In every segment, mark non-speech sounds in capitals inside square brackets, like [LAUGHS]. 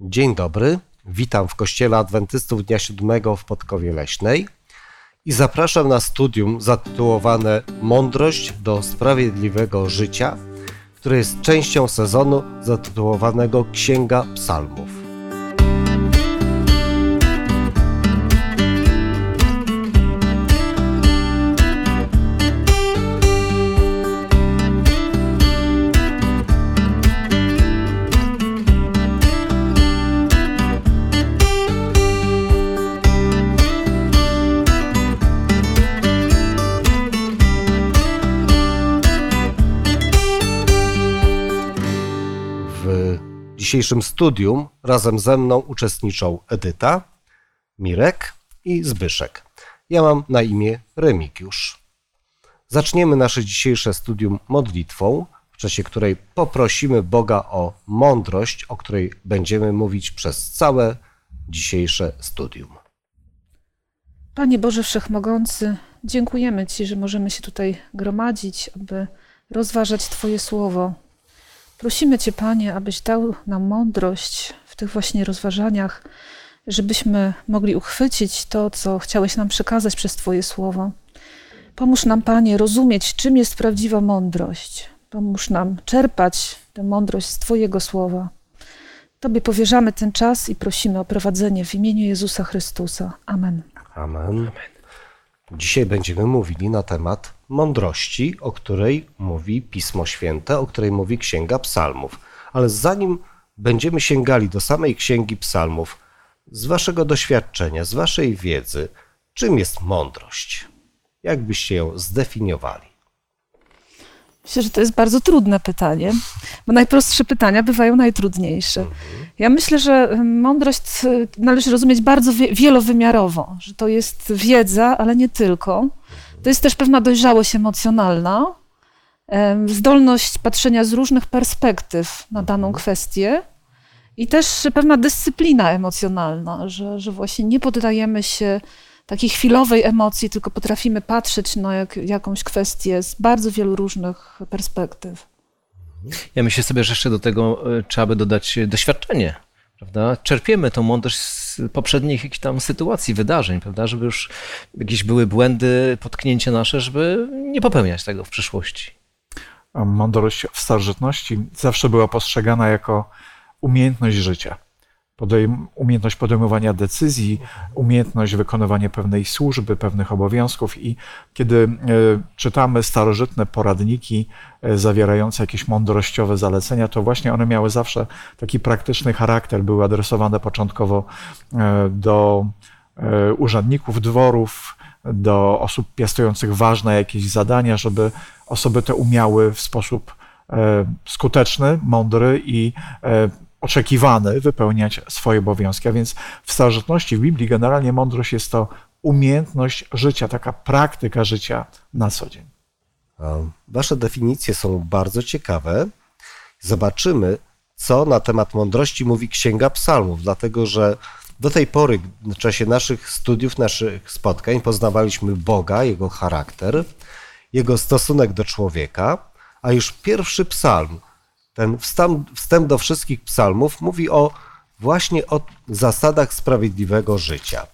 Dzień dobry, witam w Kościele Adwentystów Dnia Siódmego w Podkowie Leśnej i zapraszam na studium zatytułowane Mądrość do sprawiedliwego życia, które jest częścią sezonu zatytułowanego Księga Psalmów. Dzisiejszym studium razem ze mną uczestniczą Edyta, Mirek i Zbyszek. Ja mam na imię Remigiusz. Zaczniemy nasze dzisiejsze studium modlitwą, w czasie której poprosimy Boga o mądrość, o której będziemy mówić przez całe dzisiejsze studium. Panie Boże Wszechmogący, dziękujemy Ci, że możemy się tutaj gromadzić, aby rozważać Twoje słowo, Prosimy Cię, Panie, abyś dał nam mądrość w tych właśnie rozważaniach, żebyśmy mogli uchwycić to, co chciałeś nam przekazać przez Twoje słowo. Pomóż nam, Panie, rozumieć, czym jest prawdziwa mądrość. Pomóż nam czerpać tę mądrość z Twojego słowa. Tobie powierzamy ten czas i prosimy o prowadzenie w imieniu Jezusa Chrystusa. Amen. Amen. Dzisiaj będziemy mówili na temat mądrości, o której mówi Pismo Święte, o której mówi Księga Psalmów. Ale zanim będziemy sięgali do samej Księgi Psalmów, z Waszego doświadczenia, z Waszej wiedzy, czym jest mądrość? Jak byście ją zdefiniowali? Myślę, że to jest bardzo trudne pytanie, bo najprostsze pytania bywają najtrudniejsze. Mhm. Ja myślę, że mądrość y, należy rozumieć bardzo wielowymiarowo, że to jest wiedza, ale nie tylko. To jest też pewna dojrzałość emocjonalna, zdolność patrzenia z różnych perspektyw na daną kwestię i też pewna dyscyplina emocjonalna, że, że właśnie nie poddajemy się takiej chwilowej emocji, tylko potrafimy patrzeć na jak, jakąś kwestię z bardzo wielu różnych perspektyw. Ja myślę sobie, że jeszcze do tego e, trzeba by dodać doświadczenie. Prawda? Czerpiemy tą mądrość z poprzednich jakichś tam sytuacji, wydarzeń, prawda? żeby już jakieś były błędy, potknięcia nasze, żeby nie popełniać tego w przyszłości. Mądrość w starożytności zawsze była postrzegana jako umiejętność życia podejm umiejętność podejmowania decyzji, umiejętność wykonywania pewnej służby, pewnych obowiązków. I kiedy e, czytamy starożytne poradniki e, zawierające jakieś mądrościowe zalecenia, to właśnie one miały zawsze taki praktyczny charakter. Były adresowane początkowo e, do urzędników dworów, do osób piastujących ważne jakieś zadania, żeby osoby te umiały w sposób skuteczny, mądry i oczekiwany wypełniać swoje obowiązki. A więc w starożytności w Biblii generalnie mądrość jest to umiejętność życia, taka praktyka życia na co dzień. Wasze definicje są bardzo ciekawe. Zobaczymy, co na temat mądrości mówi Księga Psalmów, dlatego że do tej pory, w czasie naszych studiów, naszych spotkań, poznawaliśmy Boga, jego charakter, jego stosunek do człowieka, a już pierwszy psalm ten wstęp do wszystkich psalmów mówi o właśnie o zasadach sprawiedliwego życia.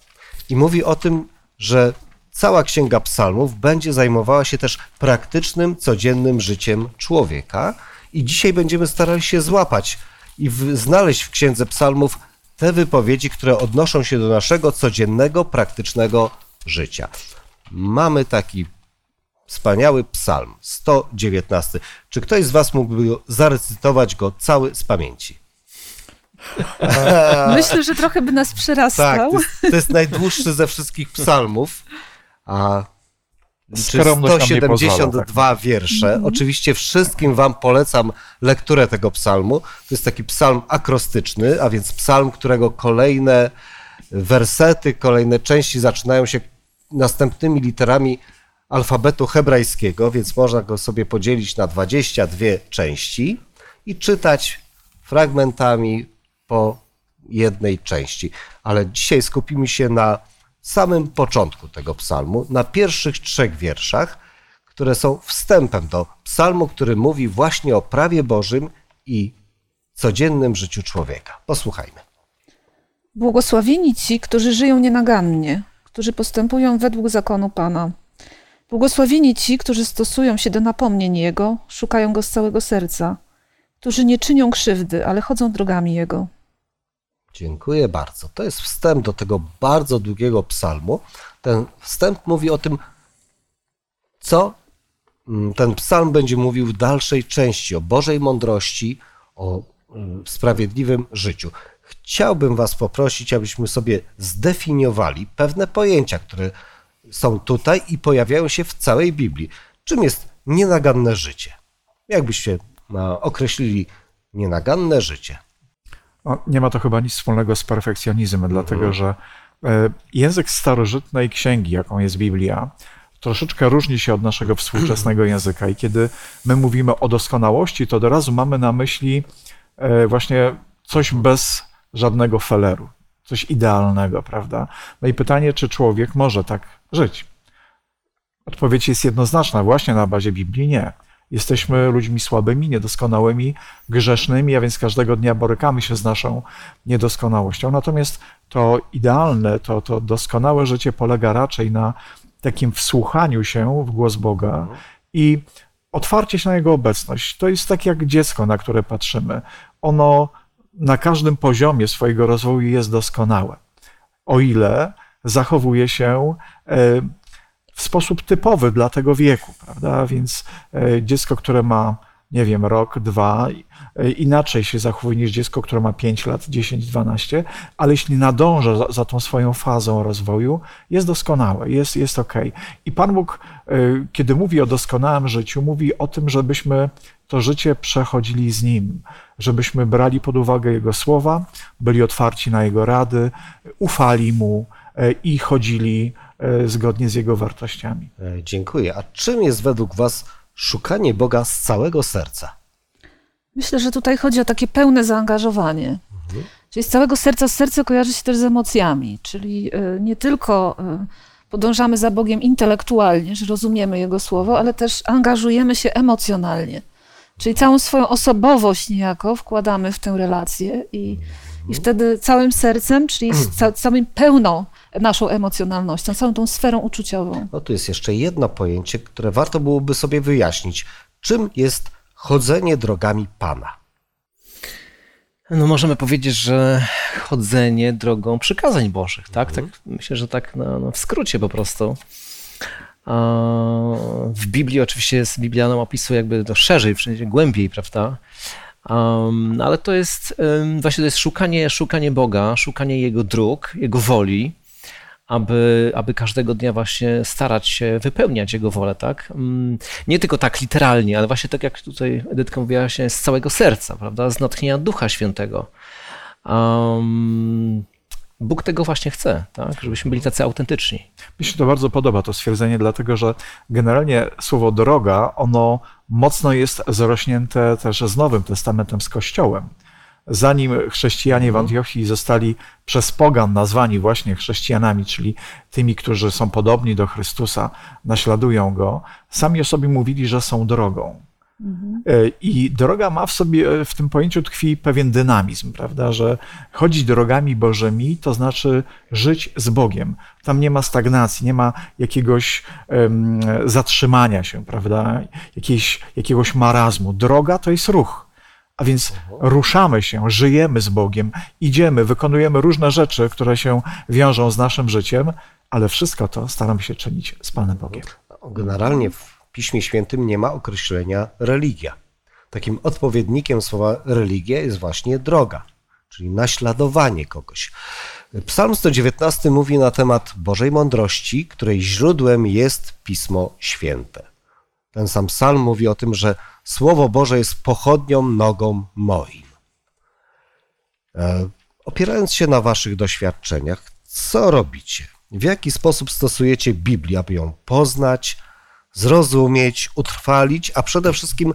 I mówi o tym, że cała księga psalmów będzie zajmowała się też praktycznym, codziennym życiem człowieka. I dzisiaj będziemy starali się złapać i w, znaleźć w księdze psalmów te wypowiedzi, które odnoszą się do naszego codziennego, praktycznego życia. Mamy taki Wspaniały psalm, 119. Czy ktoś z Was mógłby zarecytować go cały z pamięci? [LAUGHS] Myślę, że trochę by nas przerastał. Tak, to jest, to jest najdłuższy ze wszystkich psalmów. A liczy 172 tak. wiersze. Mm -hmm. Oczywiście wszystkim Wam polecam lekturę tego psalmu. To jest taki psalm akrostyczny, a więc psalm, którego kolejne wersety, kolejne części zaczynają się następnymi literami alfabetu hebrajskiego, więc można go sobie podzielić na 22 części i czytać fragmentami po jednej części. Ale dzisiaj skupimy się na samym początku tego psalmu, na pierwszych trzech wierszach, które są wstępem do psalmu, który mówi właśnie o prawie Bożym i codziennym życiu człowieka. Posłuchajmy. Błogosławieni ci, którzy żyją nienagannie, którzy postępują według zakonu Pana. Błogosławieni ci, którzy stosują się do napomnień Jego, szukają Go z całego serca, którzy nie czynią krzywdy, ale chodzą drogami Jego. Dziękuję bardzo. To jest wstęp do tego bardzo długiego psalmu. Ten wstęp mówi o tym, co mm, ten psalm będzie mówił w dalszej części o Bożej mądrości, o mm, sprawiedliwym życiu. Chciałbym Was poprosić, abyśmy sobie zdefiniowali pewne pojęcia, które są tutaj i pojawiają się w całej Biblii. Czym jest nienaganne życie? Jakbyście no, określili nienaganne życie? Nie ma to chyba nic wspólnego z perfekcjonizmem, dlatego że e, język starożytnej księgi, jaką jest Biblia, troszeczkę różni się od naszego współczesnego [CLEARS THROAT] języka. I kiedy my mówimy o doskonałości, to od razu mamy na myśli e, właśnie coś bez żadnego feleru, coś idealnego, prawda? No i pytanie, czy człowiek może tak żyć? Odpowiedź jest jednoznaczna, właśnie na bazie Biblii nie. Jesteśmy ludźmi słabymi, niedoskonałymi, grzesznymi, a więc każdego dnia borykamy się z naszą niedoskonałością. Natomiast to idealne, to, to doskonałe życie polega raczej na takim wsłuchaniu się w głos Boga i otwarcie się na Jego obecność. To jest tak jak dziecko, na które patrzymy. Ono na każdym poziomie swojego rozwoju jest doskonałe. O ile zachowuje się e, w sposób typowy dla tego wieku, prawda? Więc e, dziecko, które ma, nie wiem, rok, dwa, inaczej się zachowuje niż dziecko, które ma 5 lat, 10, 12, ale jeśli nadąża za, za tą swoją fazą rozwoju, jest doskonałe, jest, jest ok. I Pan Bóg, e, kiedy mówi o doskonałym życiu, mówi o tym, żebyśmy to życie przechodzili z Nim, żebyśmy brali pod uwagę Jego słowa, byli otwarci na Jego rady, ufali Mu i chodzili E, zgodnie z jego wartościami. E, dziękuję. A czym jest według Was szukanie Boga z całego serca? Myślę, że tutaj chodzi o takie pełne zaangażowanie. Mhm. Czyli z całego serca, serce kojarzy się też z emocjami, czyli e, nie tylko podążamy za Bogiem intelektualnie, że rozumiemy Jego słowo, ale też angażujemy się emocjonalnie. Czyli całą swoją osobowość niejako wkładamy w tę relację i, i mhm. wtedy całym sercem, czyli z [CLEARS THROAT] ca, całym pełną naszą emocjonalnością, całą tą sferą uczuciową. No tu jest jeszcze jedno pojęcie, które warto byłoby sobie wyjaśnić. Czym jest chodzenie drogami Pana? No możemy powiedzieć, że chodzenie drogą przykazań Bożych, tak? Mhm. tak myślę, że tak no, no w skrócie po prostu. W Biblii oczywiście jest, Biblia nam opisuje jakby to szerzej, wszędzie głębiej, prawda? Um, ale to jest właśnie to jest szukanie, szukanie Boga, szukanie Jego dróg, Jego woli, aby, aby każdego dnia właśnie starać się wypełniać Jego wolę, tak? Mm, nie tylko tak literalnie, ale właśnie tak jak tutaj Edytka mówiła się z całego serca, prawda? Z natchnienia Ducha Świętego. Um, Bóg tego właśnie chce, tak? żebyśmy byli tacy autentyczni. Mi się to bardzo podoba, to stwierdzenie, dlatego że generalnie słowo droga, ono mocno jest zrośnięte też z Nowym Testamentem, z Kościołem zanim chrześcijanie w mhm. Antiochii zostali przez pogan nazwani właśnie chrześcijanami, czyli tymi, którzy są podobni do Chrystusa, naśladują go, sami o sobie mówili, że są drogą. Mhm. E, I droga ma w sobie, w tym pojęciu tkwi pewien dynamizm, prawda, że chodzić drogami Bożymi to znaczy żyć z Bogiem. Tam nie ma stagnacji, nie ma jakiegoś um, zatrzymania się, prawda, Jakiejś, jakiegoś marazmu. Droga to jest ruch. A więc ruszamy się, żyjemy z Bogiem, idziemy, wykonujemy różne rzeczy, które się wiążą z naszym życiem, ale wszystko to staramy się czynić z Panem Bogiem. Generalnie w Piśmie Świętym nie ma określenia religia. Takim odpowiednikiem słowa religia jest właśnie droga, czyli naśladowanie kogoś. Psalm 119 mówi na temat Bożej mądrości, której źródłem jest Pismo Święte. Ten sam psalm mówi o tym, że Słowo Boże jest pochodnią nogą moim. E, opierając się na Waszych doświadczeniach, co robicie? W jaki sposób stosujecie Biblię, aby ją poznać, zrozumieć, utrwalić, a przede wszystkim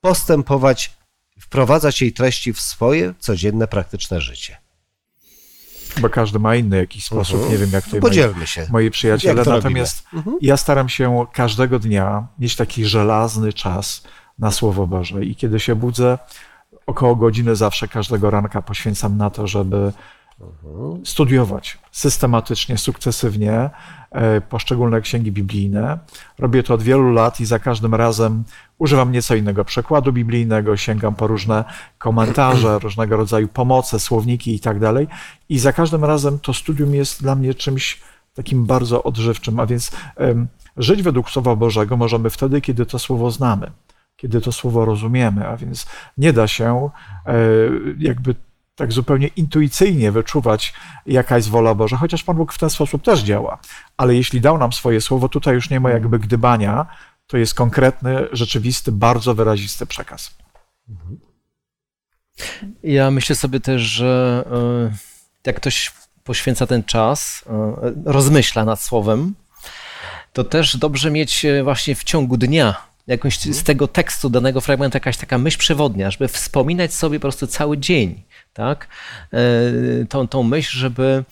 postępować, wprowadzać jej treści w swoje codzienne, praktyczne życie? Chyba każdy ma inny jakiś sposób, uh -huh. nie wiem jak to Podzielmy moi, się. moi przyjaciele. Natomiast uh -huh. ja staram się każdego dnia mieć taki żelazny czas na Słowo Boże. I kiedy się budzę, około godziny zawsze każdego ranka poświęcam na to, żeby studiować systematycznie, sukcesywnie e, poszczególne księgi biblijne. Robię to od wielu lat i za każdym razem używam nieco innego przekładu biblijnego, sięgam po różne komentarze, [CLEARS THROAT] różnego rodzaju pomoce, słowniki i tak dalej. I za każdym razem to studium jest dla mnie czymś takim bardzo odżywczym, a więc żyć według Słowa Bożego możemy wtedy, kiedy to Słowo znamy, kiedy to Słowo rozumiemy, a więc nie da się e, jakby tak zupełnie intuicyjnie wyczuwać, jaka jest wola Boża, chociaż Pan Bóg w ten sposób też działa. Ale jeśli dał nam swoje słowo, tutaj już nie ma jakby gdybania, to jest konkretny, rzeczywisty, bardzo wyrazisty przekaz. Ja myślę sobie też, że e, jak ktoś poświęca ten czas, e, rozmyśla nad słowem, to też dobrze mieć właśnie w ciągu dnia jakąś z tego tekstu, danego fragmentu, jakaś taka myśl przewodnia, żeby wspominać sobie po prostu cały dzień, tak? Tą, tą myśl, żeby,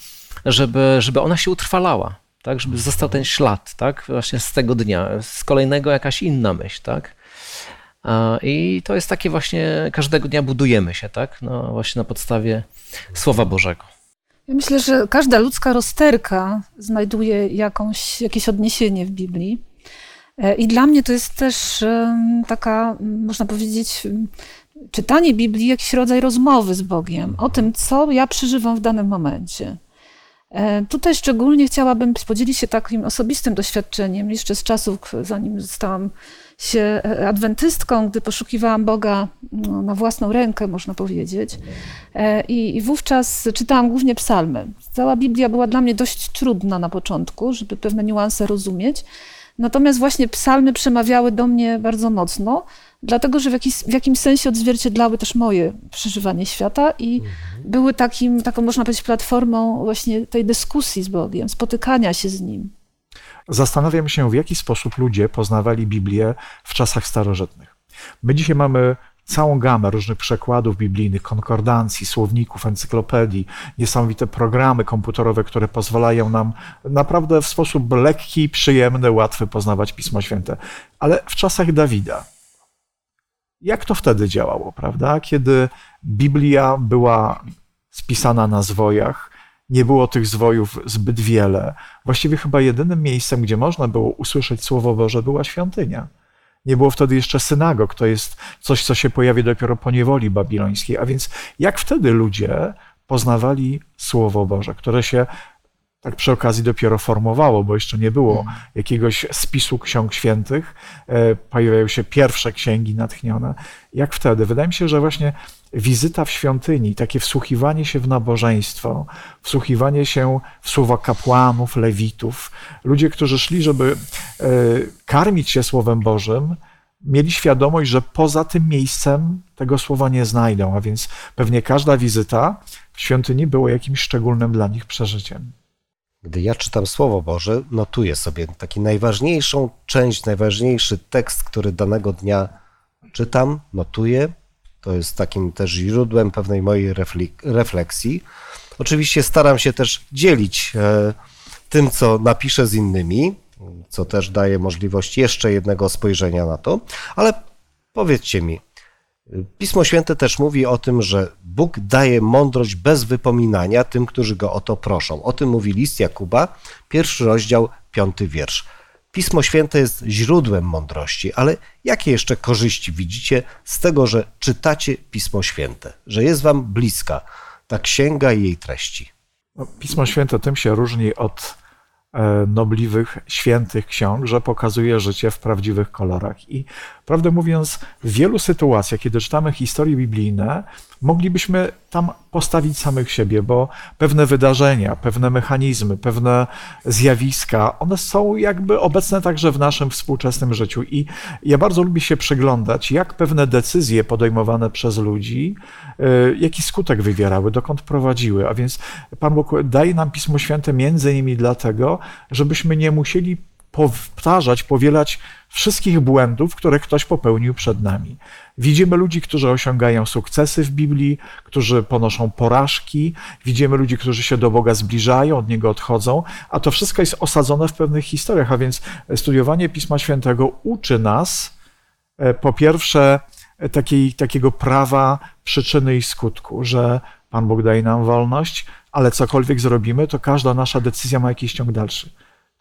żeby, żeby ona się utrwalała tak, żeby został ten ślad, tak, właśnie z tego dnia, z kolejnego jakaś inna myśl, tak. I to jest takie właśnie, każdego dnia budujemy się, tak, no właśnie na podstawie Słowa Bożego. Ja myślę, że każda ludzka rozterka znajduje jakąś, jakieś odniesienie w Biblii. E, I dla mnie to jest też taka, można powiedzieć, czytanie Biblii, jakiś rodzaj rozmowy z Bogiem o tym, co ja przeżywam w danym momencie. E, tutaj szczególnie chciałabym podzielić się takim osobistym doświadczeniem, jeszcze z czasów, zanim zostałam się e, adwentystką, gdy poszukiwałam Boga no, na własną rękę, można powiedzieć. I, I, wówczas czytałam głównie psalmy. Cała Biblia była dla mnie dość trudna na początku, żeby pewne niuanse rozumieć. Natomiast właśnie psalmy przemawiały do mnie bardzo mocno dlatego że w, jakiś, w jakimś sensie odzwierciedlały też moje przeżywanie świata i mhm. były takim, taką, można powiedzieć, platformą właśnie tej dyskusji z Bogiem, spotykania się z Nim. Zastanawiam się, w jaki sposób ludzie poznawali Biblię w czasach starożytnych. My dzisiaj mamy całą gamę różnych przekładów biblijnych, konkordancji, słowników, encyklopedii, niesamowite programy komputerowe, które pozwalają nam naprawdę w sposób lekki, przyjemny, łatwy poznawać Pismo Święte. Ale w czasach Dawida, jak to wtedy działało, prawda? Kiedy Biblia była spisana na zwojach, nie było tych zwojów zbyt wiele. Właściwie chyba jedynym miejscem, gdzie można było usłyszeć Słowo Boże, była świątynia. Nie było wtedy jeszcze synagog, to jest coś, co się pojawi dopiero po niewoli babilońskiej. A więc jak wtedy ludzie poznawali Słowo Boże, które się tak przy okazji dopiero formowało, bo jeszcze nie było mhm. jakiegoś spisu ksiąg świętych. E, pojawiają się pierwsze księgi natchnione. Jak wtedy? Wydaje mi się, że właśnie wizyta w świątyni, takie wsłuchiwanie się w nabożeństwo, wsłuchiwanie się w słowa kapłanów, lewitów, ludzie, którzy szli, żeby e, karmić się Słowem Bożym, mieli świadomość, że poza tym miejscem tego słowa nie znajdą, a więc pewnie każda wizyta w świątyni była jakimś szczególnym dla nich przeżyciem. Gdy ja czytam Słowo Boże, notuję sobie taki najważniejszą część, najważniejszy tekst, który danego dnia czytam, notuję. To jest takim też źródłem pewnej mojej refleksji. Oczywiście staram się też dzielić e, tym, co napiszę z innymi, co też daje możliwość jeszcze jednego spojrzenia na to, ale powiedzcie mi, Pismo Święte też mówi o tym, że Bóg daje mądrość bez wypominania tym, którzy go o to proszą. O tym mówi list Jakuba, pierwszy rozdział, piąty wiersz. Pismo Święte jest źródłem mądrości, ale jakie jeszcze korzyści widzicie z tego, że czytacie Pismo Święte, że jest wam bliska ta księga i jej treści? No, Pismo Święte tym się różni od E, nobliwych, świętych ksiąg, że pokazuje życie w prawdziwych kolorach. I prawdę mówiąc, w wielu sytuacjach, kiedy czytamy historie biblijne, moglibyśmy tam postawić samych siebie, bo pewne wydarzenia, pewne mechanizmy, pewne zjawiska, one są jakby obecne także w naszym współczesnym życiu. I ja bardzo lubię się przyglądać, jak pewne decyzje podejmowane przez ludzi, y, jaki skutek wywierały, dokąd prowadziły. A więc Pan Bóg daje nam Pismo Święte między innymi dlatego, żebyśmy nie musieli powtarzać, powielać wszystkich błędów, które ktoś popełnił przed nami. Widzimy ludzi, którzy osiągają sukcesy w Biblii, którzy ponoszą porażki, widzimy ludzi, którzy się do Boga zbliżają, od Niego odchodzą, a to wszystko jest osadzone w pewnych historiach, a więc studiowanie Pisma Świętego uczy nas e, po pierwsze takiej, takiego prawa przyczyny i skutku, że Pan Bóg daje nam wolność, ale cokolwiek zrobimy, to każda nasza decyzja ma jakiś ciąg dalszy.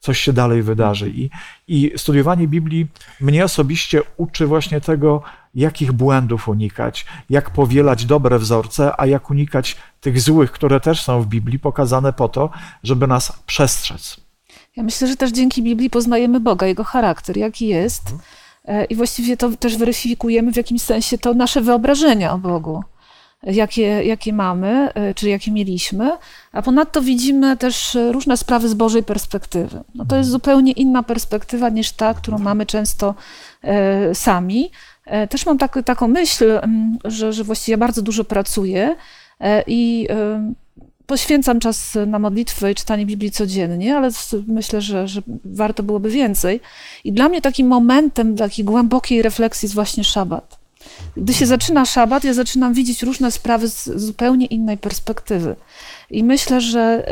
Coś się dalej wydarzy. I, I studiowanie Biblii mnie osobiście uczy właśnie tego, jakich błędów unikać, jak powielać dobre wzorce, a jak unikać tych złych, które też są w Biblii, pokazane po to, żeby nas przestrzec. Ja myślę, że też dzięki Biblii poznajemy Boga, Jego charakter, jaki jest. E, I właściwie to też weryfikujemy w jakimś sensie to nasze wyobrażenia o Bogu, jakie, jakie mamy, e, czy jakie mieliśmy. A ponadto widzimy też różne sprawy z Bożej perspektywy. No to jest zupełnie inna perspektywa niż ta, którą mamy często e, sami. Też mam tak, taką myśl, że, że właściwie ja bardzo dużo pracuję i poświęcam czas na modlitwę i czytanie Biblii codziennie, ale myślę, że, że warto byłoby więcej. I dla mnie takim momentem takiej głębokiej refleksji jest właśnie szabat. Gdy się zaczyna szabat, ja zaczynam widzieć różne sprawy z zupełnie innej perspektywy. I myślę, że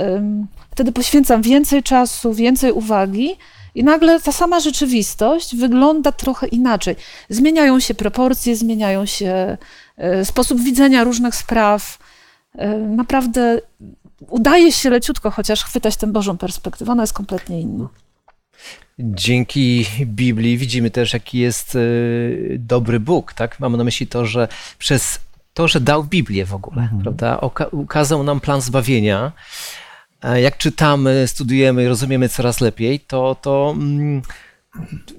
wtedy poświęcam więcej czasu, więcej uwagi, i nagle ta sama rzeczywistość wygląda trochę inaczej. Zmieniają się proporcje, zmieniają się e, sposób widzenia różnych spraw. E, naprawdę udaje się leciutko chociaż chwytać tę Bożą perspektywę. Ona jest kompletnie inna. Dzięki Biblii widzimy też, jaki jest e, dobry Bóg. Tak? Mamy na myśli to, że przez to, że dał Biblię w ogóle, mhm. prawda? ukazał nam plan zbawienia. Jak czytamy, studujemy i rozumiemy coraz lepiej, to, to mm,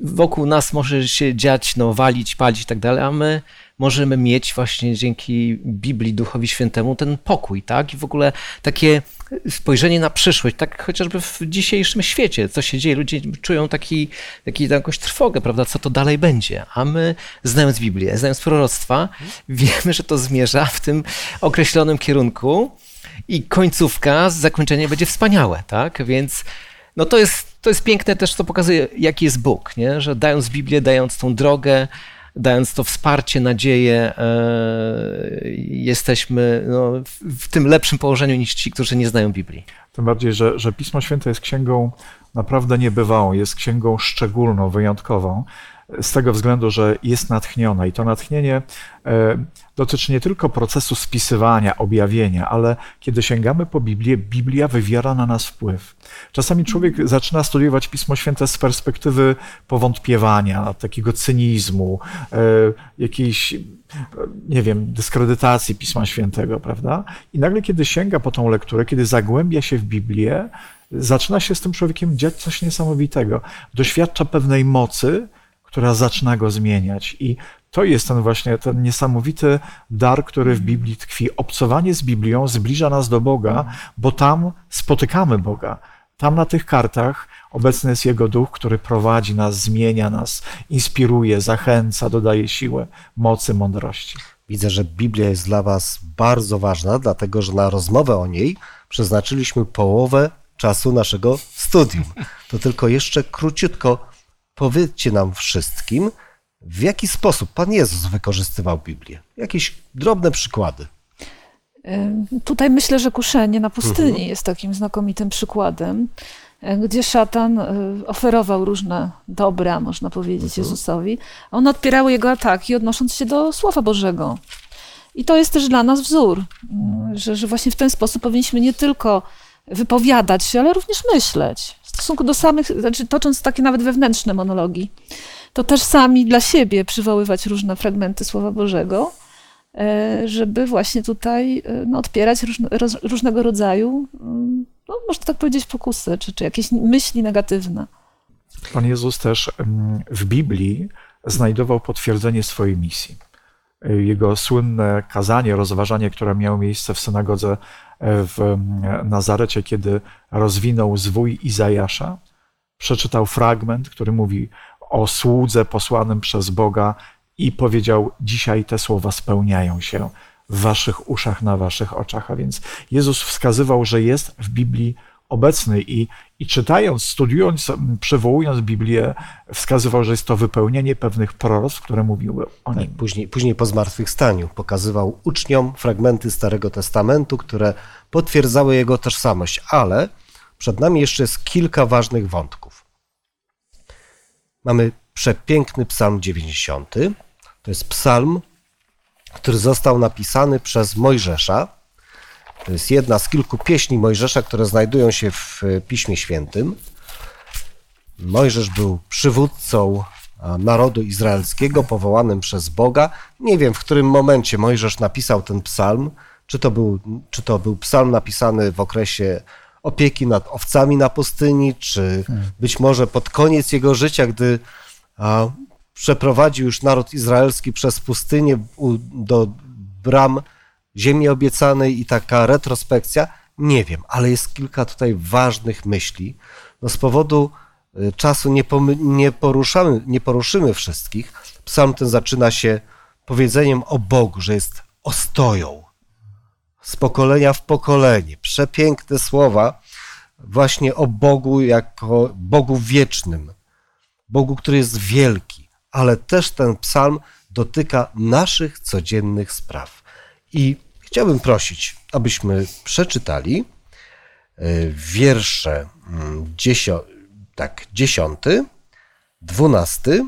wokół nas może się dziać, no, walić, palić i tak dalej, a my możemy mieć właśnie dzięki Biblii, Duchowi Świętemu ten pokój, tak? I w ogóle takie spojrzenie na przyszłość, tak chociażby w dzisiejszym świecie, co się dzieje, ludzie czują taki, taki, jakąś trwogę, prawda, co to dalej będzie, a my znając Biblię, znając proroctwa, wiemy, że to zmierza w tym określonym kierunku i końcówka, zakończenie będzie wspaniałe, tak? Więc no to jest, to jest piękne też, co pokazuje, jaki jest Bóg, nie? że dając Biblię, dając tą drogę, dając to wsparcie, nadzieję, e, jesteśmy no, w tym lepszym położeniu niż ci, którzy nie znają Biblii. Tym bardziej, że, że Pismo Święte jest księgą naprawdę niebywałą, jest księgą szczególną, wyjątkową z tego względu, że jest natchniona i to natchnienie e, dotyczy nie tylko procesu spisywania, objawienia, ale kiedy sięgamy po Biblię, Biblia wywiera na nas wpływ. Czasami człowiek zaczyna studiować Pismo Święte z perspektywy powątpiewania, takiego cynizmu, e, jakiejś, nie wiem, dyskredytacji Pisma Świętego, prawda? I nagle, kiedy sięga po tą lekturę, kiedy zagłębia się w Biblię, zaczyna się z tym człowiekiem dziać coś niesamowitego. Doświadcza pewnej mocy, która zaczyna go zmieniać. I to jest ten właśnie ten niesamowity dar, który w Biblii tkwi. Obcowanie z Biblią zbliża nas do Boga, bo tam spotykamy Boga. Tam na tych kartach obecny jest Jego duch, który prowadzi nas, zmienia nas, inspiruje, zachęca, dodaje siłę, mocy, mądrości. Widzę, że Biblia jest dla Was bardzo ważna, dlatego że na rozmowę o niej przeznaczyliśmy połowę czasu naszego studium. To tylko jeszcze króciutko powiedzcie nam wszystkim, w jaki sposób Pan Jezus wykorzystywał Biblię. Jakieś drobne przykłady. Tutaj myślę, że kuszenie na pustyni mhm. jest takim znakomitym przykładem, gdzie szatan e, oferował różne dobra, można powiedzieć, mhm. Jezusowi. One odpierały jego ataki, odnosząc się do Słowa Bożego. I to jest też dla nas wzór, że, że właśnie w ten sposób powinniśmy nie tylko wypowiadać się, ale również myśleć w stosunku do samych, znaczy tocząc takie nawet wewnętrzne monologi, to też sami dla siebie przywoływać różne fragmenty Słowa Bożego, e, żeby właśnie tutaj e, no, odpierać różne, różnego rodzaju, mm, no, można tak powiedzieć, pokusy, czy, czy jakieś myśli negatywne. Pan Jezus też w Biblii znajdował potwierdzenie swojej misji. Jego słynne kazanie, rozważanie, które miało miejsce w synagodze w Nazarecie, kiedy rozwinął zwój Izajasza, przeczytał fragment, który mówi o słudze posłanym przez Boga i powiedział: Dzisiaj te słowa spełniają się w waszych uszach, na waszych oczach. A więc Jezus wskazywał, że jest w Biblii obecny i, i czytając, studiując, przywołując Biblię, wskazywał, że jest to wypełnienie pewnych proroctw, które mówiły o tak, nim. Później, później po zmartwychwstaniu pokazywał uczniom fragmenty Starego Testamentu, które potwierdzały jego tożsamość, ale przed nami jeszcze jest kilka ważnych wątków. Mamy przepiękny psalm 90. To jest psalm, który został napisany przez Mojżesza To jest jedna z kilku pieśni Mojżesza, które znajdują się w Piśmie Świętym. Mojżesz był przywódcą narodu izraelskiego, powołanym przez Boga. Nie wiem, w którym momencie Mojżesz napisał ten psalm. Czy to był, czy to był psalm napisany w okresie opieki nad owcami na pustyni, czy być może pod koniec jego życia, gdy a, przeprowadził już naród izraelski przez pustynię u, do bram ziemi obiecanej i taka retrospekcja. Nie wiem, ale jest kilka tutaj ważnych myśli. No z powodu y, czasu nie, nie, poruszamy, nie poruszymy wszystkich. Psalm ten zaczyna się powiedzeniem o Bogu, że jest ostoją z pokolenia w pokolenie. Przepiękne słowa właśnie o Bogu jako Bogu wiecznym, Bogu, który jest wielki, ale też ten psalm dotyka naszych codziennych spraw. I chciałbym prosić, abyśmy przeczytali e, wiersze mm, dziesio, tak, dziesiąty, dwunasty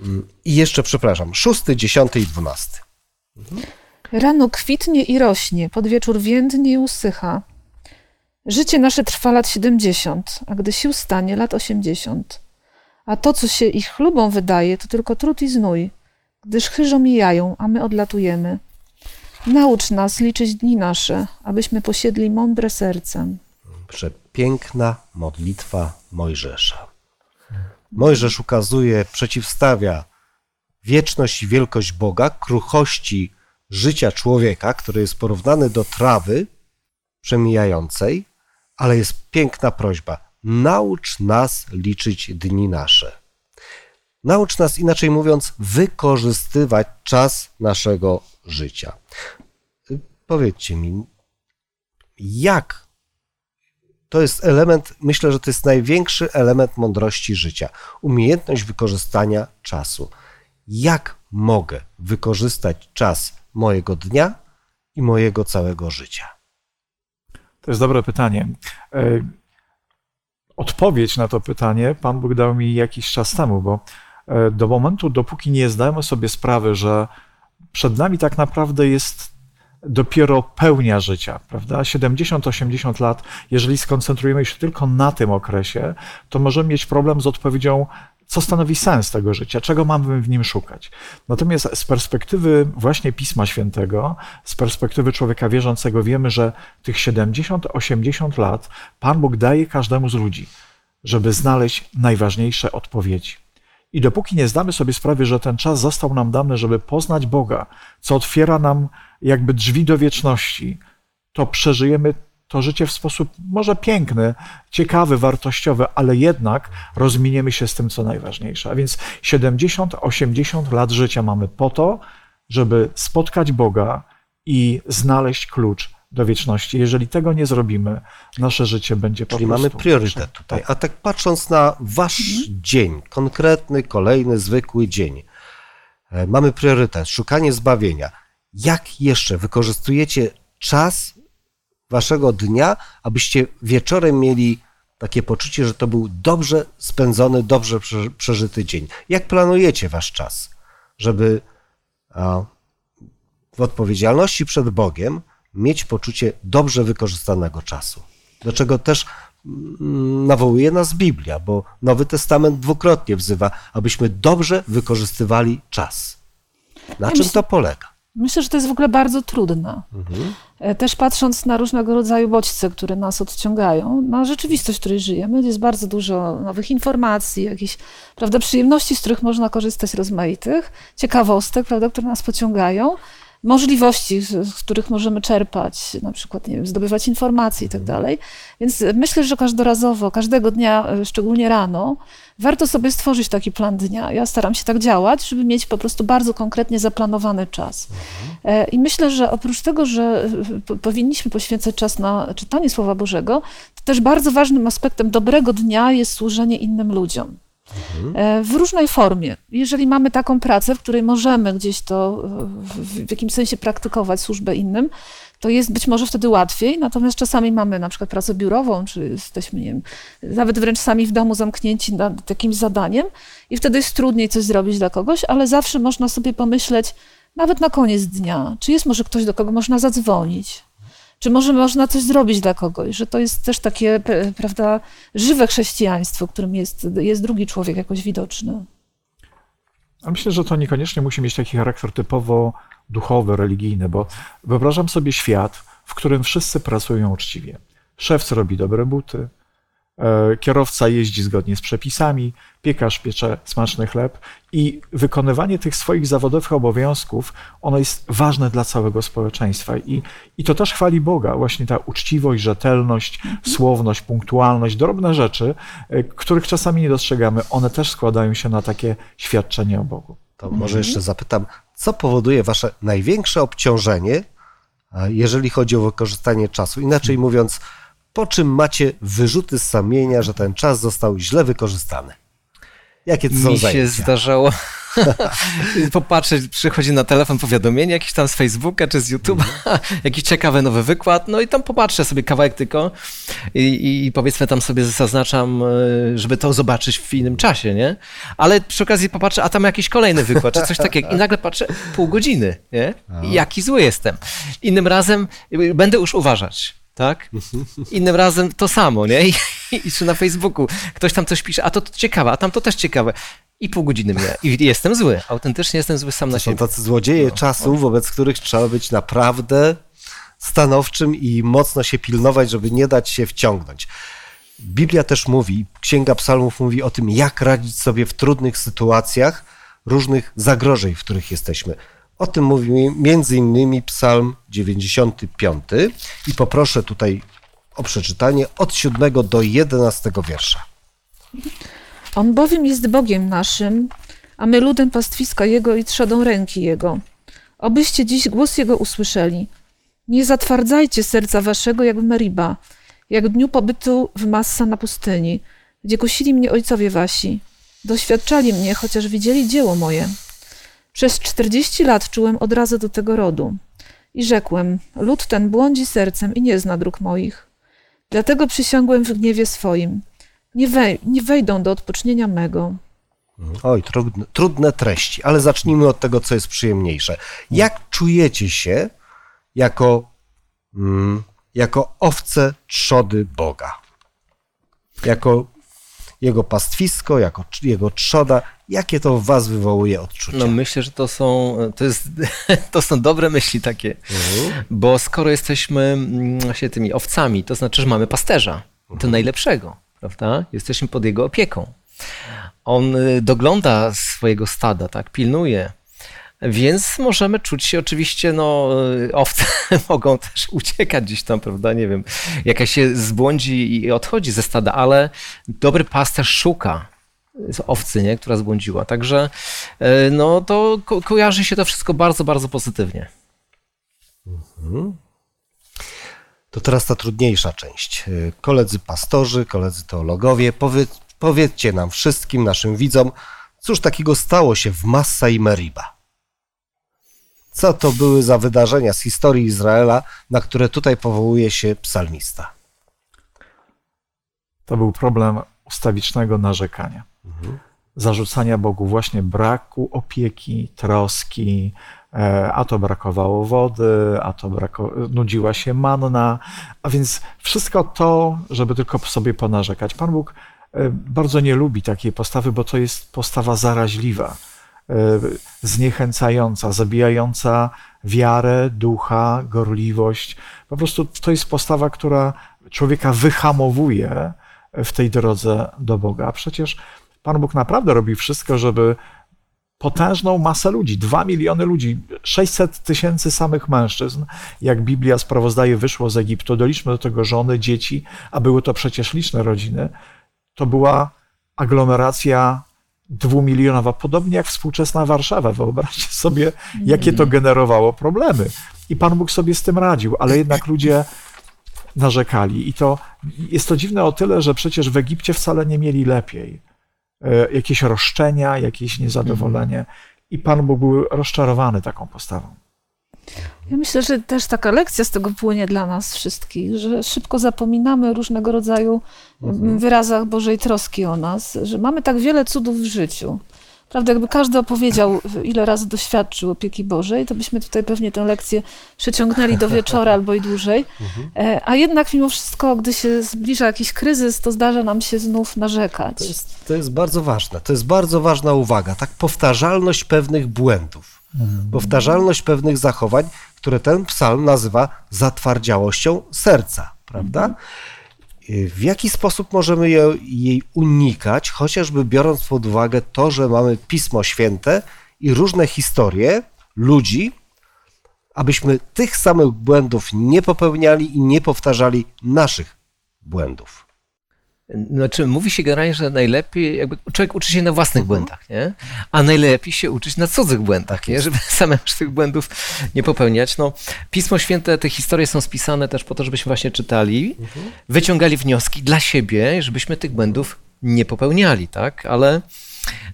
mm, i jeszcze, przepraszam, szósty, dziesiąty i dwunasty. Mhm. Rano kwitnie i rośnie, pod wieczór więdnie i usycha. Życie nasze trwa lat siedemdziesiąt, a gdy sił stanie lat osiemdziesiąt. A to, co się ich chlubą wydaje, to tylko trud i znój, gdyż chyżo mijają, a my odlatujemy. Naucz nas liczyć dni nasze, abyśmy posiedli mądre sercem. Przepiękna modlitwa Mojżesza. Mojżesz ukazuje, przeciwstawia wieczność i wielkość Boga, kruchości życia człowieka, który jest porównany do trawy przemijającej, ale jest piękna prośba: naucz nas liczyć dni nasze. Naucz nas, inaczej mówiąc, wykorzystywać czas naszego życia. Powiedzcie mi, jak to jest element, myślę, że to jest największy element mądrości życia umiejętność wykorzystania czasu. Jak mogę wykorzystać czas mojego dnia i mojego całego życia? To jest dobre pytanie. E, odpowiedź na to pytanie Pan Bóg dał mi jakiś czas temu, bo do momentu, dopóki nie zdajemy sobie sprawy, że przed nami tak naprawdę jest dopiero pełnia życia, prawda? 70-80 lat, jeżeli skoncentrujemy się tylko na tym okresie, to możemy mieć problem z odpowiedzią co stanowi sens tego życia, czego mamy w nim szukać. Natomiast z perspektywy właśnie Pisma Świętego, z perspektywy człowieka wierzącego, wiemy, że tych 70-80 lat Pan Bóg daje każdemu z ludzi, żeby znaleźć najważniejsze odpowiedzi. I dopóki nie zdamy sobie sprawy, że ten czas został nam dany, żeby poznać Boga, co otwiera nam jakby drzwi do wieczności, to przeżyjemy to życie w sposób może piękny, ciekawy, wartościowy, ale jednak rozminiemy się z tym, co najważniejsze. A więc 70-80 lat życia mamy po to, żeby spotkać Boga i znaleźć klucz do wieczności. Jeżeli tego nie zrobimy, nasze życie będzie po Czyli prostu... mamy priorytet tutaj. A tak patrząc na wasz mhm. dzień, konkretny, kolejny, zwykły dzień, e, mamy priorytet, szukanie zbawienia. Jak jeszcze wykorzystujecie czas waszego dnia, abyście wieczorem mieli takie poczucie, że to był dobrze spędzony, dobrze przeżyty dzień. Jak planujecie wasz czas, żeby w odpowiedzialności przed Bogiem mieć poczucie dobrze wykorzystanego czasu? Do czego też mm, nawołuje nas Biblia, bo Nowy Testament dwukrotnie wzywa, abyśmy dobrze wykorzystywali czas. Na czym to polega? Myślę, że to jest w ogóle bardzo trudne. Mhm. E, też patrząc na różnego rodzaju bodźce, które nas odciągają, na rzeczywistość, w której żyjemy, jest bardzo dużo nowych informacji, jakichś prawda, przyjemności, z których można korzystać rozmaitych, ciekawostek, prawda, które nas pociągają możliwości, z których możemy czerpać, na przykład, nie wiem, zdobywać informacje i tak mhm. dalej. Więc myślę, że każdorazowo, każdego dnia, e, szczególnie rano, warto sobie stworzyć taki plan dnia. Ja staram się tak działać, żeby mieć po prostu bardzo konkretnie zaplanowany czas. Mhm. E, I myślę, że oprócz tego, że e, powinniśmy poświęcać czas na czytanie Słowa Bożego, to też bardzo ważnym aspektem dobrego dnia jest służenie innym ludziom. Mhm. W różnej formie. Jeżeli mamy taką pracę, w której możemy gdzieś to w jakimś sensie praktykować służbę innym, to jest być może wtedy łatwiej, natomiast czasami mamy na przykład pracę biurową, czy jesteśmy, nie wiem, nawet wręcz sami w domu zamknięci nad jakimś zadaniem i wtedy jest trudniej coś zrobić dla kogoś, ale zawsze można sobie pomyśleć, nawet na koniec dnia, czy jest może ktoś, do kogo można zadzwonić, Czy może można coś zrobić dla kogoś, że to jest też takie, prawda, żywe chrześcijaństwo, którym jest, jest drugi człowiek jakoś widoczny. Myślę, że to niekoniecznie musi mieć taki charakter typowo duchowy, religijny, bo wyobrażam sobie świat, w którym wszyscy pracują uczciwie. Szewc robi dobre buty, kierowca jeździ zgodnie z przepisami, piekarz piecze smaczny chleb i wykonywanie tych swoich zawodowych obowiązków, ono jest ważne dla całego społeczeństwa. I, i to też chwali Boga, właśnie ta uczciwość, rzetelność, mhm. słowność, punktualność, drobne rzeczy, e, których czasami nie dostrzegamy, one też składają się na takie świadczenie o Bogu. To może jeszcze zapytam, co powoduje wasze największe obciążenie, jeżeli chodzi o wykorzystanie czasu? Inaczej mówiąc, po czym macie wyrzuty z samienia, że ten czas został źle wykorzystany. Jakie to są Mi zajęcia? się zdarzało [LAUGHS] popatrzeć, przychodzi na telefon powiadomienie jakieś tam z Facebooka czy z YouTube'a, mm. [LAUGHS] jakiś ciekawy nowy wykład, no i tam popatrzę sobie kawałek tylko i, i powiedzmy tam sobie zaznaczam, e, żeby to zobaczyć w innym czasie, nie? Ale przy okazji popatrzę, a tam jakiś kolejny wykład, czy coś takiego i nagle patrzę, pół godziny, nie? I jaki zły jestem. Innym razem będę już uważać tak? Innym razem to samo, nie? I, i, czy na Facebooku ktoś tam coś pisze, a to, to ciekawe, a tam to też ciekawe. I pół godziny mnie. I jestem zły. Autentycznie jestem zły sam to na siebie. Są tacy złodzieje no. czasu, wobec których trzeba być naprawdę stanowczym i mocno się pilnować, żeby nie dać się wciągnąć. Biblia też mówi, Księga Psalmów mówi o tym, jak radzić sobie w trudnych sytuacjach, różnych zagrożeń, w których jesteśmy. O tym mówi między innymi Psalm 95 i poproszę tutaj o przeczytanie od 7 do 11 wiersza. On bowiem jest Bogiem naszym, a my ludem pastwiska Jego i trzodą ręki Jego. Obyście dziś głos Jego usłyszeli. Nie zatwardzajcie serca waszego jak w Meriba, jak w dniu pobytu w Massa na pustyni, gdzie kusili mnie ojcowie wasi. Doświadczali mnie, chociaż widzieli dzieło moje. Przez czterdzieści lat czułem odrazę do tego rodu. I rzekłem, lud ten błądzi sercem i nie zna dróg moich. Dlatego przysiągłem w gniewie swoim. Nie, wej nie wejdą do odpocznienia mego. Oj, trudne, trudne treści, ale zacznijmy od tego, co jest przyjemniejsze. Jak czujecie się jako, mm, jako owce trzody Boga? Jako jego pastwisko, jako jego trzoda, jakie to w was wywołuje odczucia? No myślę, że to są, to jest, [LAUGHS] to są dobre myśli takie, mhm. bo skoro jesteśmy mm, właśnie tymi owcami, to znaczy, że mamy pasterza, mhm. to najlepszego, prawda? Jesteśmy pod jego opieką. On y, dogląda swojego stada, tak, pilnuje, więc możemy czuć się oczywiście, no owce [LAUGHS] mogą też uciekać gdzieś tam, prawda, nie wiem, jakaś się zbłądzi i odchodzi ze stada, ale dobry pasterz szuka owcy, nie, która zbłądziła. Także e, no to ko kojarzy się to wszystko bardzo, bardzo pozytywnie. Mhm. To teraz ta trudniejsza część. E, koledzy pastorzy, koledzy teologowie, powie, powiedzcie nam wszystkim, naszym widzom, cóż takiego stało się w Massa i Meriba? co to były za wydarzenia z historii Izraela, na które tutaj powołuje się psalmista. To był problem ustawicznego narzekania. Zarzucania Bogu właśnie braku opieki, troski, e, a to brakowało wody, a to brako... nudziła się manna, a więc wszystko to, żeby tylko sobie ponarzekać. Pan Bóg e, bardzo nie lubi takiej postawy, bo to jest postawa zaraźliwa E, zniechęcająca, zabijająca wiarę, ducha, gorliwość. Po prostu to jest postawa, która człowieka wyhamowuje w tej drodze do Boga. A przecież Pan Bóg naprawdę robi wszystko, żeby potężną masę ludzi, dwa miliony ludzi, 600 tysięcy samych mężczyzn, jak Biblia sprawozdaje, wyszło z Egiptu, doliczmy do tego żony, dzieci, a były to przecież liczne rodziny, to była aglomeracja dwumilionowa, podobnie jak współczesna Warszawa. Wyobraźcie sobie, jakie to generowało problemy. I Pan Bóg sobie z tym radził, ale jednak ludzie narzekali. I to jest to dziwne o tyle, że przecież w Egipcie wcale nie mieli lepiej. E, jakieś roszczenia, jakieś niezadowolenie. I Pan Bóg był rozczarowany taką postawą. Ja myślę, że też taka lekcja z tego płynie dla nas wszystkich, że szybko zapominamy o różnego rodzaju mhm. wyrazach Bożej troski o nas, że mamy tak wiele cudów w życiu. Prawda, jakby każdy opowiedział, ile razy doświadczył opieki Bożej, to byśmy tutaj pewnie tę lekcję przeciągnęli do wieczora albo i dłużej. E, A jednak mimo wszystko, gdy się zbliża jakiś kryzys, to zdarza nam się znów narzekać. To jest, to jest bardzo ważne. To jest bardzo ważna uwaga. Tak, powtarzalność pewnych błędów, powtarzalność pewnych zachowań, które ten psalm nazywa zatwardziałością serca, prawda? Y, W jaki sposób możemy je, jej unikać, chociażby biorąc pod uwagę to, że mamy Pismo Święte i różne historie ludzi, abyśmy tych samych błędów nie popełniali i nie powtarzali naszych błędów. Znaczy, mówi się generalnie, że najlepiej, jakby człowiek uczy się na własnych błędach, nie? A najlepiej się uczyć na cudzych błędach, nie? Żeby [LAUGHS] samemu tych błędów nie popełniać. No, Pismo Święte, te historie są spisane też po to, żebyśmy właśnie czytali, wyciągali wnioski dla siebie, żebyśmy tych błędów nie popełniali, tak? Ale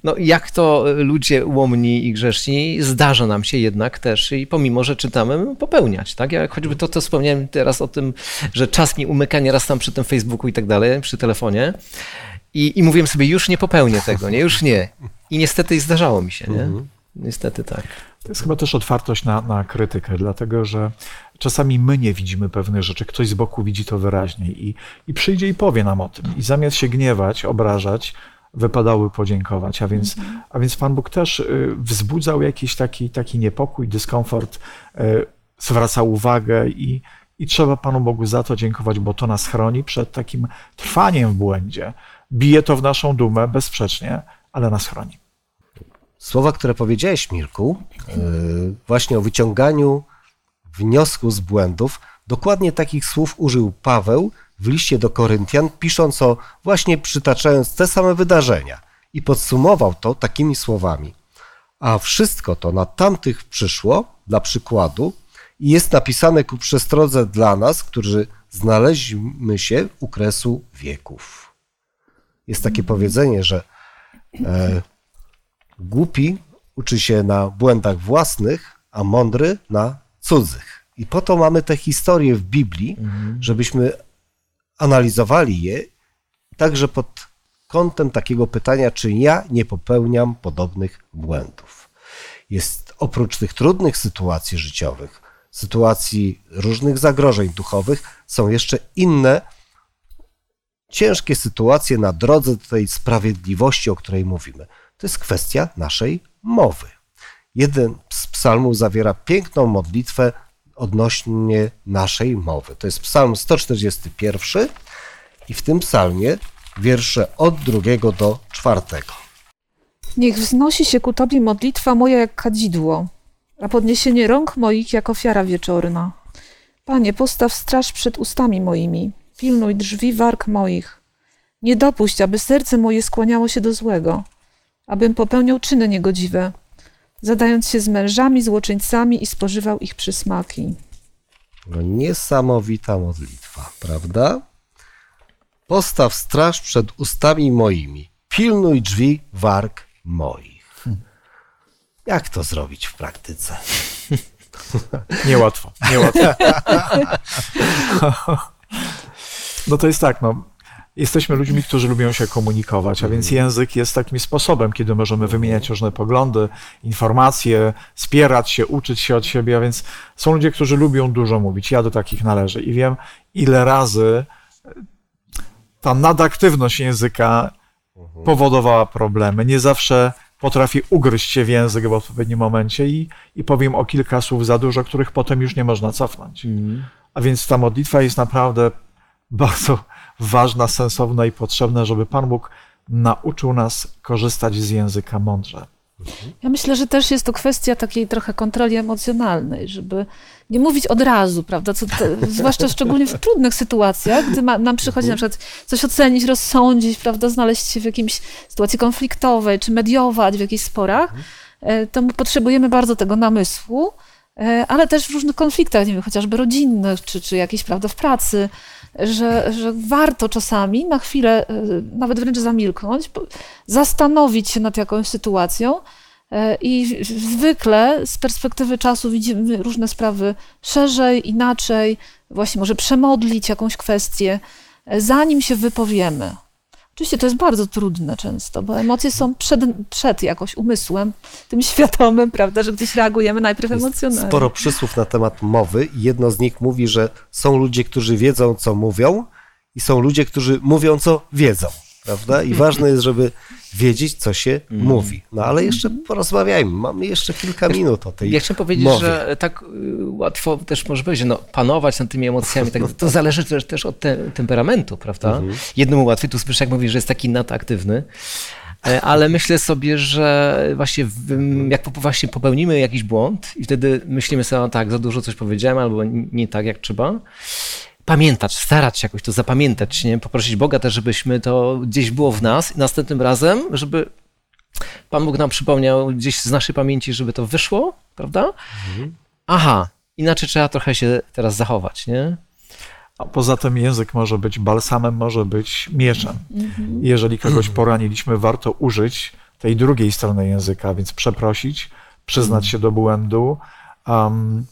no, jak to ludzie łomni i grzeszni, zdarza nam się jednak też i pomimo, że czytamy, popełniać, tak? Ja choćby to, co wspomniałem teraz o tym, że czas mi umyka nieraz tam przy tym Facebooku i tak dalej, przy telefonie i, i mówiłem sobie, już nie popełnię tego, nie? Już nie. I niestety zdarzało mi się, nie? Niestety tak. To jest chyba też otwartość na, na krytykę, dlatego że czasami my nie widzimy pewnych rzeczy, ktoś z boku widzi to wyraźniej i, i przyjdzie i powie nam o tym. I zamiast się gniewać, obrażać, wypadały podziękować. A więc, a więc Pan Bóg też y, wzbudzał jakiś taki, taki niepokój, dyskomfort, y, zwracał uwagę i, i trzeba Panu Bogu za to dziękować, bo to nas chroni przed takim trwaniem w błędzie. Bije to w naszą dumę, bezsprzecznie, ale nas chroni. Słowa, które powiedziałeś, Mirku, yy, właśnie o wyciąganiu wniosku z błędów, dokładnie takich słów użył Paweł w liście do Koryntian, pisząc o właśnie przytaczając te same wydarzenia i podsumował to takimi słowami. A wszystko to na tamtych przyszło, dla przykładu, i jest napisane ku przestrodze dla nas, którzy znaleźliśmy się u kresu wieków. Jest takie powiedzenie, że e, głupi uczy się na błędach własnych, a mądry na cudzych. I po to mamy te historie w Biblii, żebyśmy analizowali je także pod kątem takiego pytania, czy ja nie popełniam podobnych błędów. Jest oprócz tych trudnych sytuacji życiowych, sytuacji różnych zagrożeń duchowych, są jeszcze inne ciężkie sytuacje na drodze do tej sprawiedliwości, o której mówimy. To jest kwestia naszej mowy. Jeden z psalmów zawiera piękną modlitwę odnośnie naszej mowy. To jest psalm 141 i w tym psalmie wiersze od drugiego do czwartego. Niech wznosi się ku Tobie modlitwa moja jak kadzidło, a podniesienie rąk moich jak ofiara wieczorna. Panie, postaw straż przed ustami moimi, pilnuj drzwi warg moich. Nie dopuść, aby serce moje skłaniało się do złego, abym popełniał czyny niegodziwe, zadając się z mężami, złoczyńcami i spożywał ich przysmaki. No, niesamowita modlitwa, prawda? Postaw straż przed ustami moimi, pilnuj drzwi warg moich. Jak to zrobić w praktyce? [LAUGHS] Niełatwo, niełatwo. [LAUGHS] No to jest tak, no. Jesteśmy ludźmi, którzy lubią się komunikować, a więc język jest takim sposobem, kiedy możemy wymieniać różne poglądy, informacje, spierać się, uczyć się od siebie, a więc są ludzie, którzy lubią dużo mówić. Ja do takich należę i wiem, ile razy ta nadaktywność języka powodowała problemy. Nie zawsze potrafię ugryźć się w język w odpowiednim momencie i, i powiem o kilka słów za dużo, których potem już nie można cofnąć. A więc ta modlitwa jest naprawdę bardzo ważna, sensowna i potrzebna, żeby Pan Bóg nauczył nas korzystać z języka mądrze. Ja myślę, że też jest to kwestia takiej trochę kontroli emocjonalnej, żeby nie mówić od razu, prawda? Co te, [LAUGHS] zwłaszcza szczególnie w trudnych sytuacjach, gdy ma, nam przychodzi na przykład coś ocenić, rozsądzić, prawda? Znaleźć się w jakiejś sytuacji konfliktowej, czy mediować w jakichś sporach, e, to my potrzebujemy bardzo tego namysłu, e, ale też w różnych konfliktach, nie wiem, chociażby rodzinnych, czy, czy jakieś, prawda, w pracy, że, że warto czasami na chwilę e, nawet wręcz zamilknąć, zastanowić się nad jakąś sytuacją e, i zwykle z perspektywy czasu widzimy różne sprawy szerzej, inaczej, właśnie może przemodlić jakąś kwestię, e, zanim się wypowiemy. Oczywiście to jest bardzo trudne często, bo emocje są przed, przed jakoś umysłem, tym [LAUGHS] świadomym, prawda, że gdzieś reagujemy najpierw Jest emocjonalnie. sporo przysłów na temat mowy i jedno z nich mówi, że są ludzie, którzy wiedzą, co mówią i są ludzie, którzy mówią, co wiedzą, prawda? I ważne jest, żeby wiedzieć, co się Mhm. mówi. No ale jeszcze porozmawiajmy, mamy jeszcze kilka minut o tej Ja chciałem powiedzieć, mowie. że tak y, łatwo też może powiedzieć, no, panować nad tymi emocjami, tak, to zależy też, też od te, temperamentu, prawda? Jednemu łatwiej, tu słyszę, jak mówi, że jest taki nadaktywny, E, ale myślę sobie, że właśnie jak właśnie popełnimy jakiś błąd i wtedy myślimy sobie, no tak, za dużo coś powiedziałem albo nie tak, jak trzeba, pamiętać, starać się jakoś to zapamiętać, nie? poprosić Boga też, żebyśmy to gdzieś było w nas i następnym razem, żeby Pan Bóg nam przypomniał gdzieś z naszej pamięci, żeby to wyszło, prawda? Aha, inaczej trzeba trochę się teraz zachować, nie? A poza tym język może być balsamem, może być mieczem. Jeżeli kogoś poraniliśmy, warto użyć tej drugiej strony języka, więc przeprosić, przyznać się do błędu, um,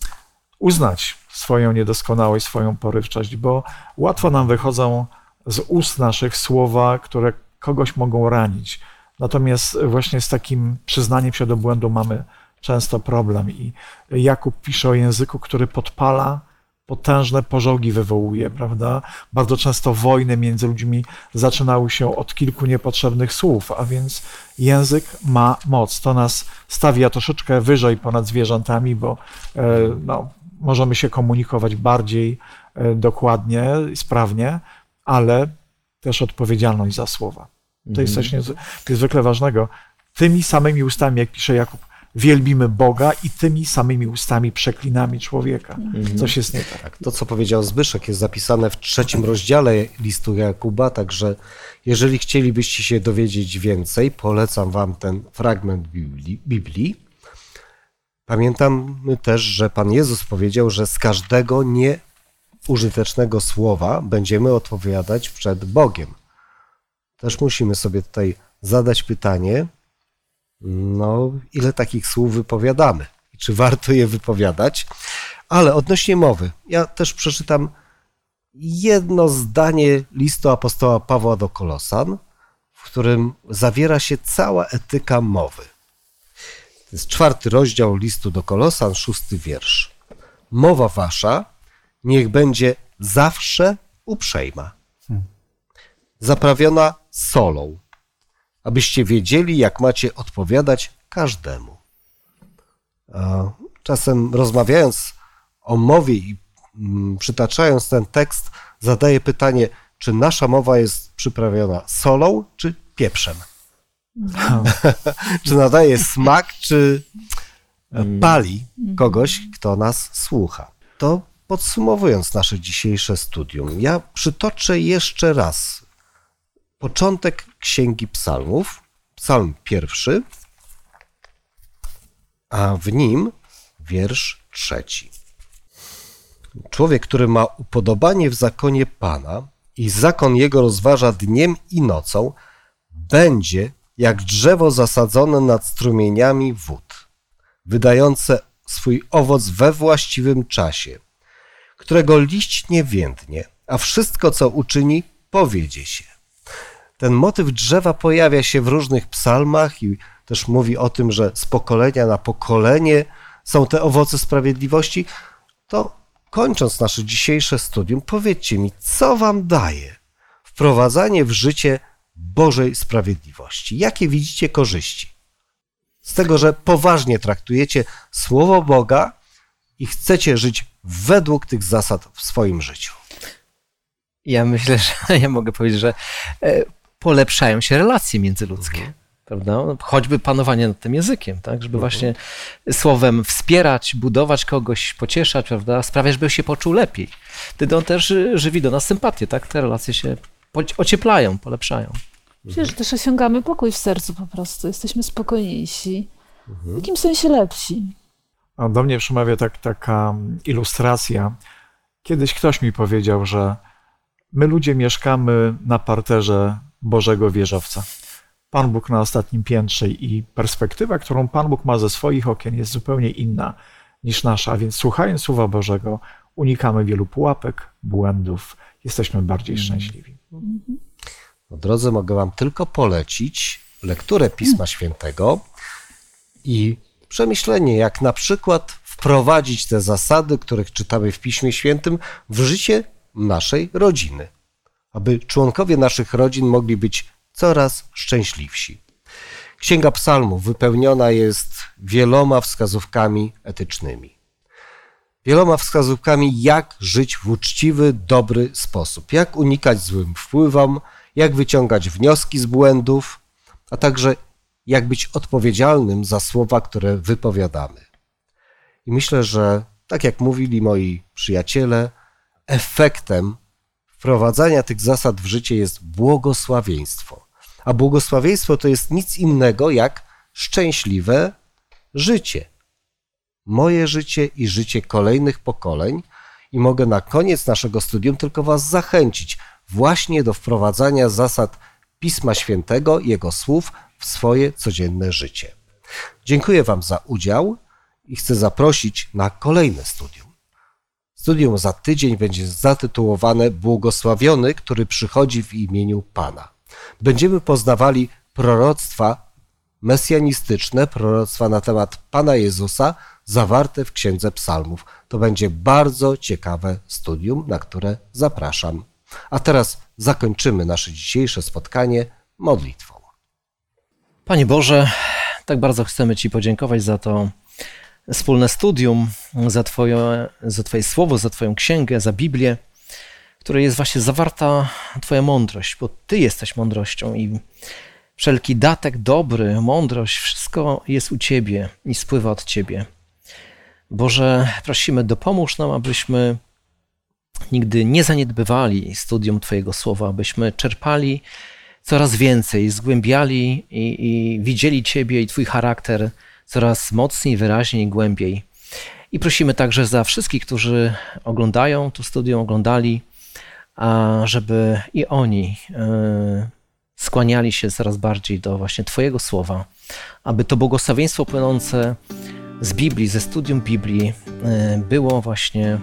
uznać swoją niedoskonałość, swoją porywczość, bo łatwo nam wychodzą z ust naszych słowa, które kogoś mogą ranić. Natomiast właśnie z takim przyznaniem się do błędu mamy często problem. I Jakub pisze o języku, który podpala, potężne pożogi wywołuje, prawda? Bardzo często wojny między ludźmi zaczynały się od kilku niepotrzebnych słów, a więc język ma moc. To nas stawia troszeczkę wyżej ponad zwierzętami, bo e, no, możemy się komunikować bardziej e, dokładnie sprawnie, ale też odpowiedzialność za słowa. To jest coś niezw- niezwykle ważnego. Tymi samymi ustami, jak pisze Jakub, wielbimy Boga i tymi samymi ustami przeklinamy człowieka. Coś jest nie tak. Tak, to, co powiedział Zbyszek, jest zapisane w trzecim rozdziale listu Jakuba, także jeżeli chcielibyście się dowiedzieć więcej, polecam wam ten fragment Biblii. Pamiętamy też, że Pan Jezus powiedział, że z każdego nieużytecznego słowa będziemy odpowiadać przed Bogiem. Też musimy sobie tutaj zadać pytanie, no, ile takich słów wypowiadamy i czy warto je wypowiadać. Ale odnośnie mowy, ja też przeczytam jedno zdanie listu apostoła Pawła do Kolosan, w którym zawiera się cała etyka mowy. To jest czwarty rozdział listu do Kolosan, szósty wiersz. Mowa wasza niech będzie zawsze uprzejma, zaprawiona solą, abyście wiedzieli, jak macie odpowiadać każdemu. Czasem rozmawiając o mowie i mm, przytaczając ten tekst, zadaję pytanie, czy nasza mowa jest przyprawiona solą czy pieprzem? [LAUGHS] czy nadaje smak, czy pali kogoś, kto nas słucha? To podsumowując nasze dzisiejsze studium, ja przytoczę jeszcze raz początek Księgi Psalmów, psalm pierwszy, a w nim wiersz trzeci. Człowiek, który ma upodobanie w zakonie Pana i zakon jego rozważa dniem i nocą, będzie jak drzewo zasadzone nad strumieniami wód, wydające swój owoc we właściwym czasie, którego liść nie więdnie, a wszystko, co uczyni, powiedzie się. Ten motyw drzewa pojawia się w różnych psalmach i też mówi o tym, że z pokolenia na pokolenie są te owoce sprawiedliwości. To kończąc nasze dzisiejsze studium, powiedzcie mi, co wam daje wprowadzanie w życie Bożej sprawiedliwości? Jakie widzicie korzyści? Z tego, że poważnie traktujecie Słowo Boga i chcecie żyć według tych zasad w swoim życiu. Ja myślę, że [LAUGHS] ja mogę powiedzieć, że e, polepszają się relacje międzyludzkie. Prawda? No, Choćby panowanie nad tym językiem, tak? Żeby właśnie słowem wspierać, budować kogoś, pocieszać, prawda? Sprawiać, żeby się poczuł lepiej. Wtedy on też y, żywi do nas sympatię, tak? Te relacje się ocieplają, polepszają. Myślę, że też osiągamy pokój w sercu po prostu. Jesteśmy spokojniejsi. W jakimś sensie lepsi. A do mnie przemawia tak, taka ilustracja. Kiedyś ktoś mi powiedział, że my ludzie mieszkamy na parterze Bożego wieżowca. Pan Bóg na ostatnim piętrze i perspektywa, którą Pan Bóg ma ze swoich okien, jest zupełnie inna niż nasza. A więc słuchając Słowa Bożego, unikamy wielu pułapek, błędów, jesteśmy bardziej szczęśliwi. Po drodze mogę Wam tylko polecić lekturę Pisma Świętego i przemyślenie, jak na przykład wprowadzić te zasady, których czytamy w Piśmie Świętym, w życie naszej rodziny, aby członkowie naszych rodzin mogli być coraz szczęśliwsi. Księga Psalmów wypełniona jest wieloma wskazówkami etycznymi. Wieloma wskazówkami, jak żyć w uczciwy, dobry sposób, jak unikać złym wpływom, jak wyciągać wnioski z błędów, a także jak być odpowiedzialnym za słowa, które wypowiadamy. I myślę, że tak jak mówili moi przyjaciele, efektem wprowadzania tych zasad w życie jest błogosławieństwo. A błogosławieństwo to jest nic innego jak szczęśliwe życie. Moje życie i życie kolejnych pokoleń. I mogę na koniec naszego studium tylko Was zachęcić właśnie do wprowadzania zasad Pisma Świętego Jego słów w swoje codzienne życie. Dziękuję Wam za udział i chcę zaprosić na kolejne studium. Studium za tydzień będzie zatytułowane Błogosławiony, który przychodzi w imieniu Pana. Będziemy poznawali proroctwa mesjanistyczne, proroctwa na temat Pana Jezusa, zawarte w Księdze Psalmów. To będzie bardzo ciekawe studium, na które zapraszam. A teraz zakończymy nasze dzisiejsze spotkanie modlitwą. Panie Boże, tak bardzo chcemy Ci podziękować za to wspólne studium, za twoje, za twoje słowo, za Twoją księgę, za Biblię, w której jest właśnie zawarta Twoja mądrość, bo Ty jesteś mądrością i wszelki datek dobry, mądrość, wszystko jest u Ciebie i spływa od Ciebie. Boże, prosimy, dopomóż nam, abyśmy nigdy nie zaniedbywali studium Twojego słowa, abyśmy czerpali coraz więcej, zgłębiali i, i widzieli Ciebie i Twój charakter coraz mocniej, wyraźniej, głębiej. I prosimy także za wszystkich, którzy oglądają to studium, oglądali, a żeby i oni e, skłaniali się coraz bardziej do właśnie Twojego słowa, aby to błogosławieństwo płynące z Biblii, ze studium Biblii e, było właśnie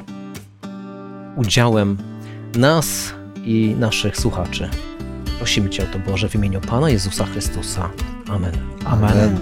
udziałem nas i naszych słuchaczy. Prosimy Cię o to, Boże, w imieniu Pana Jezusa Chrystusa. Amen. Amen. Amen.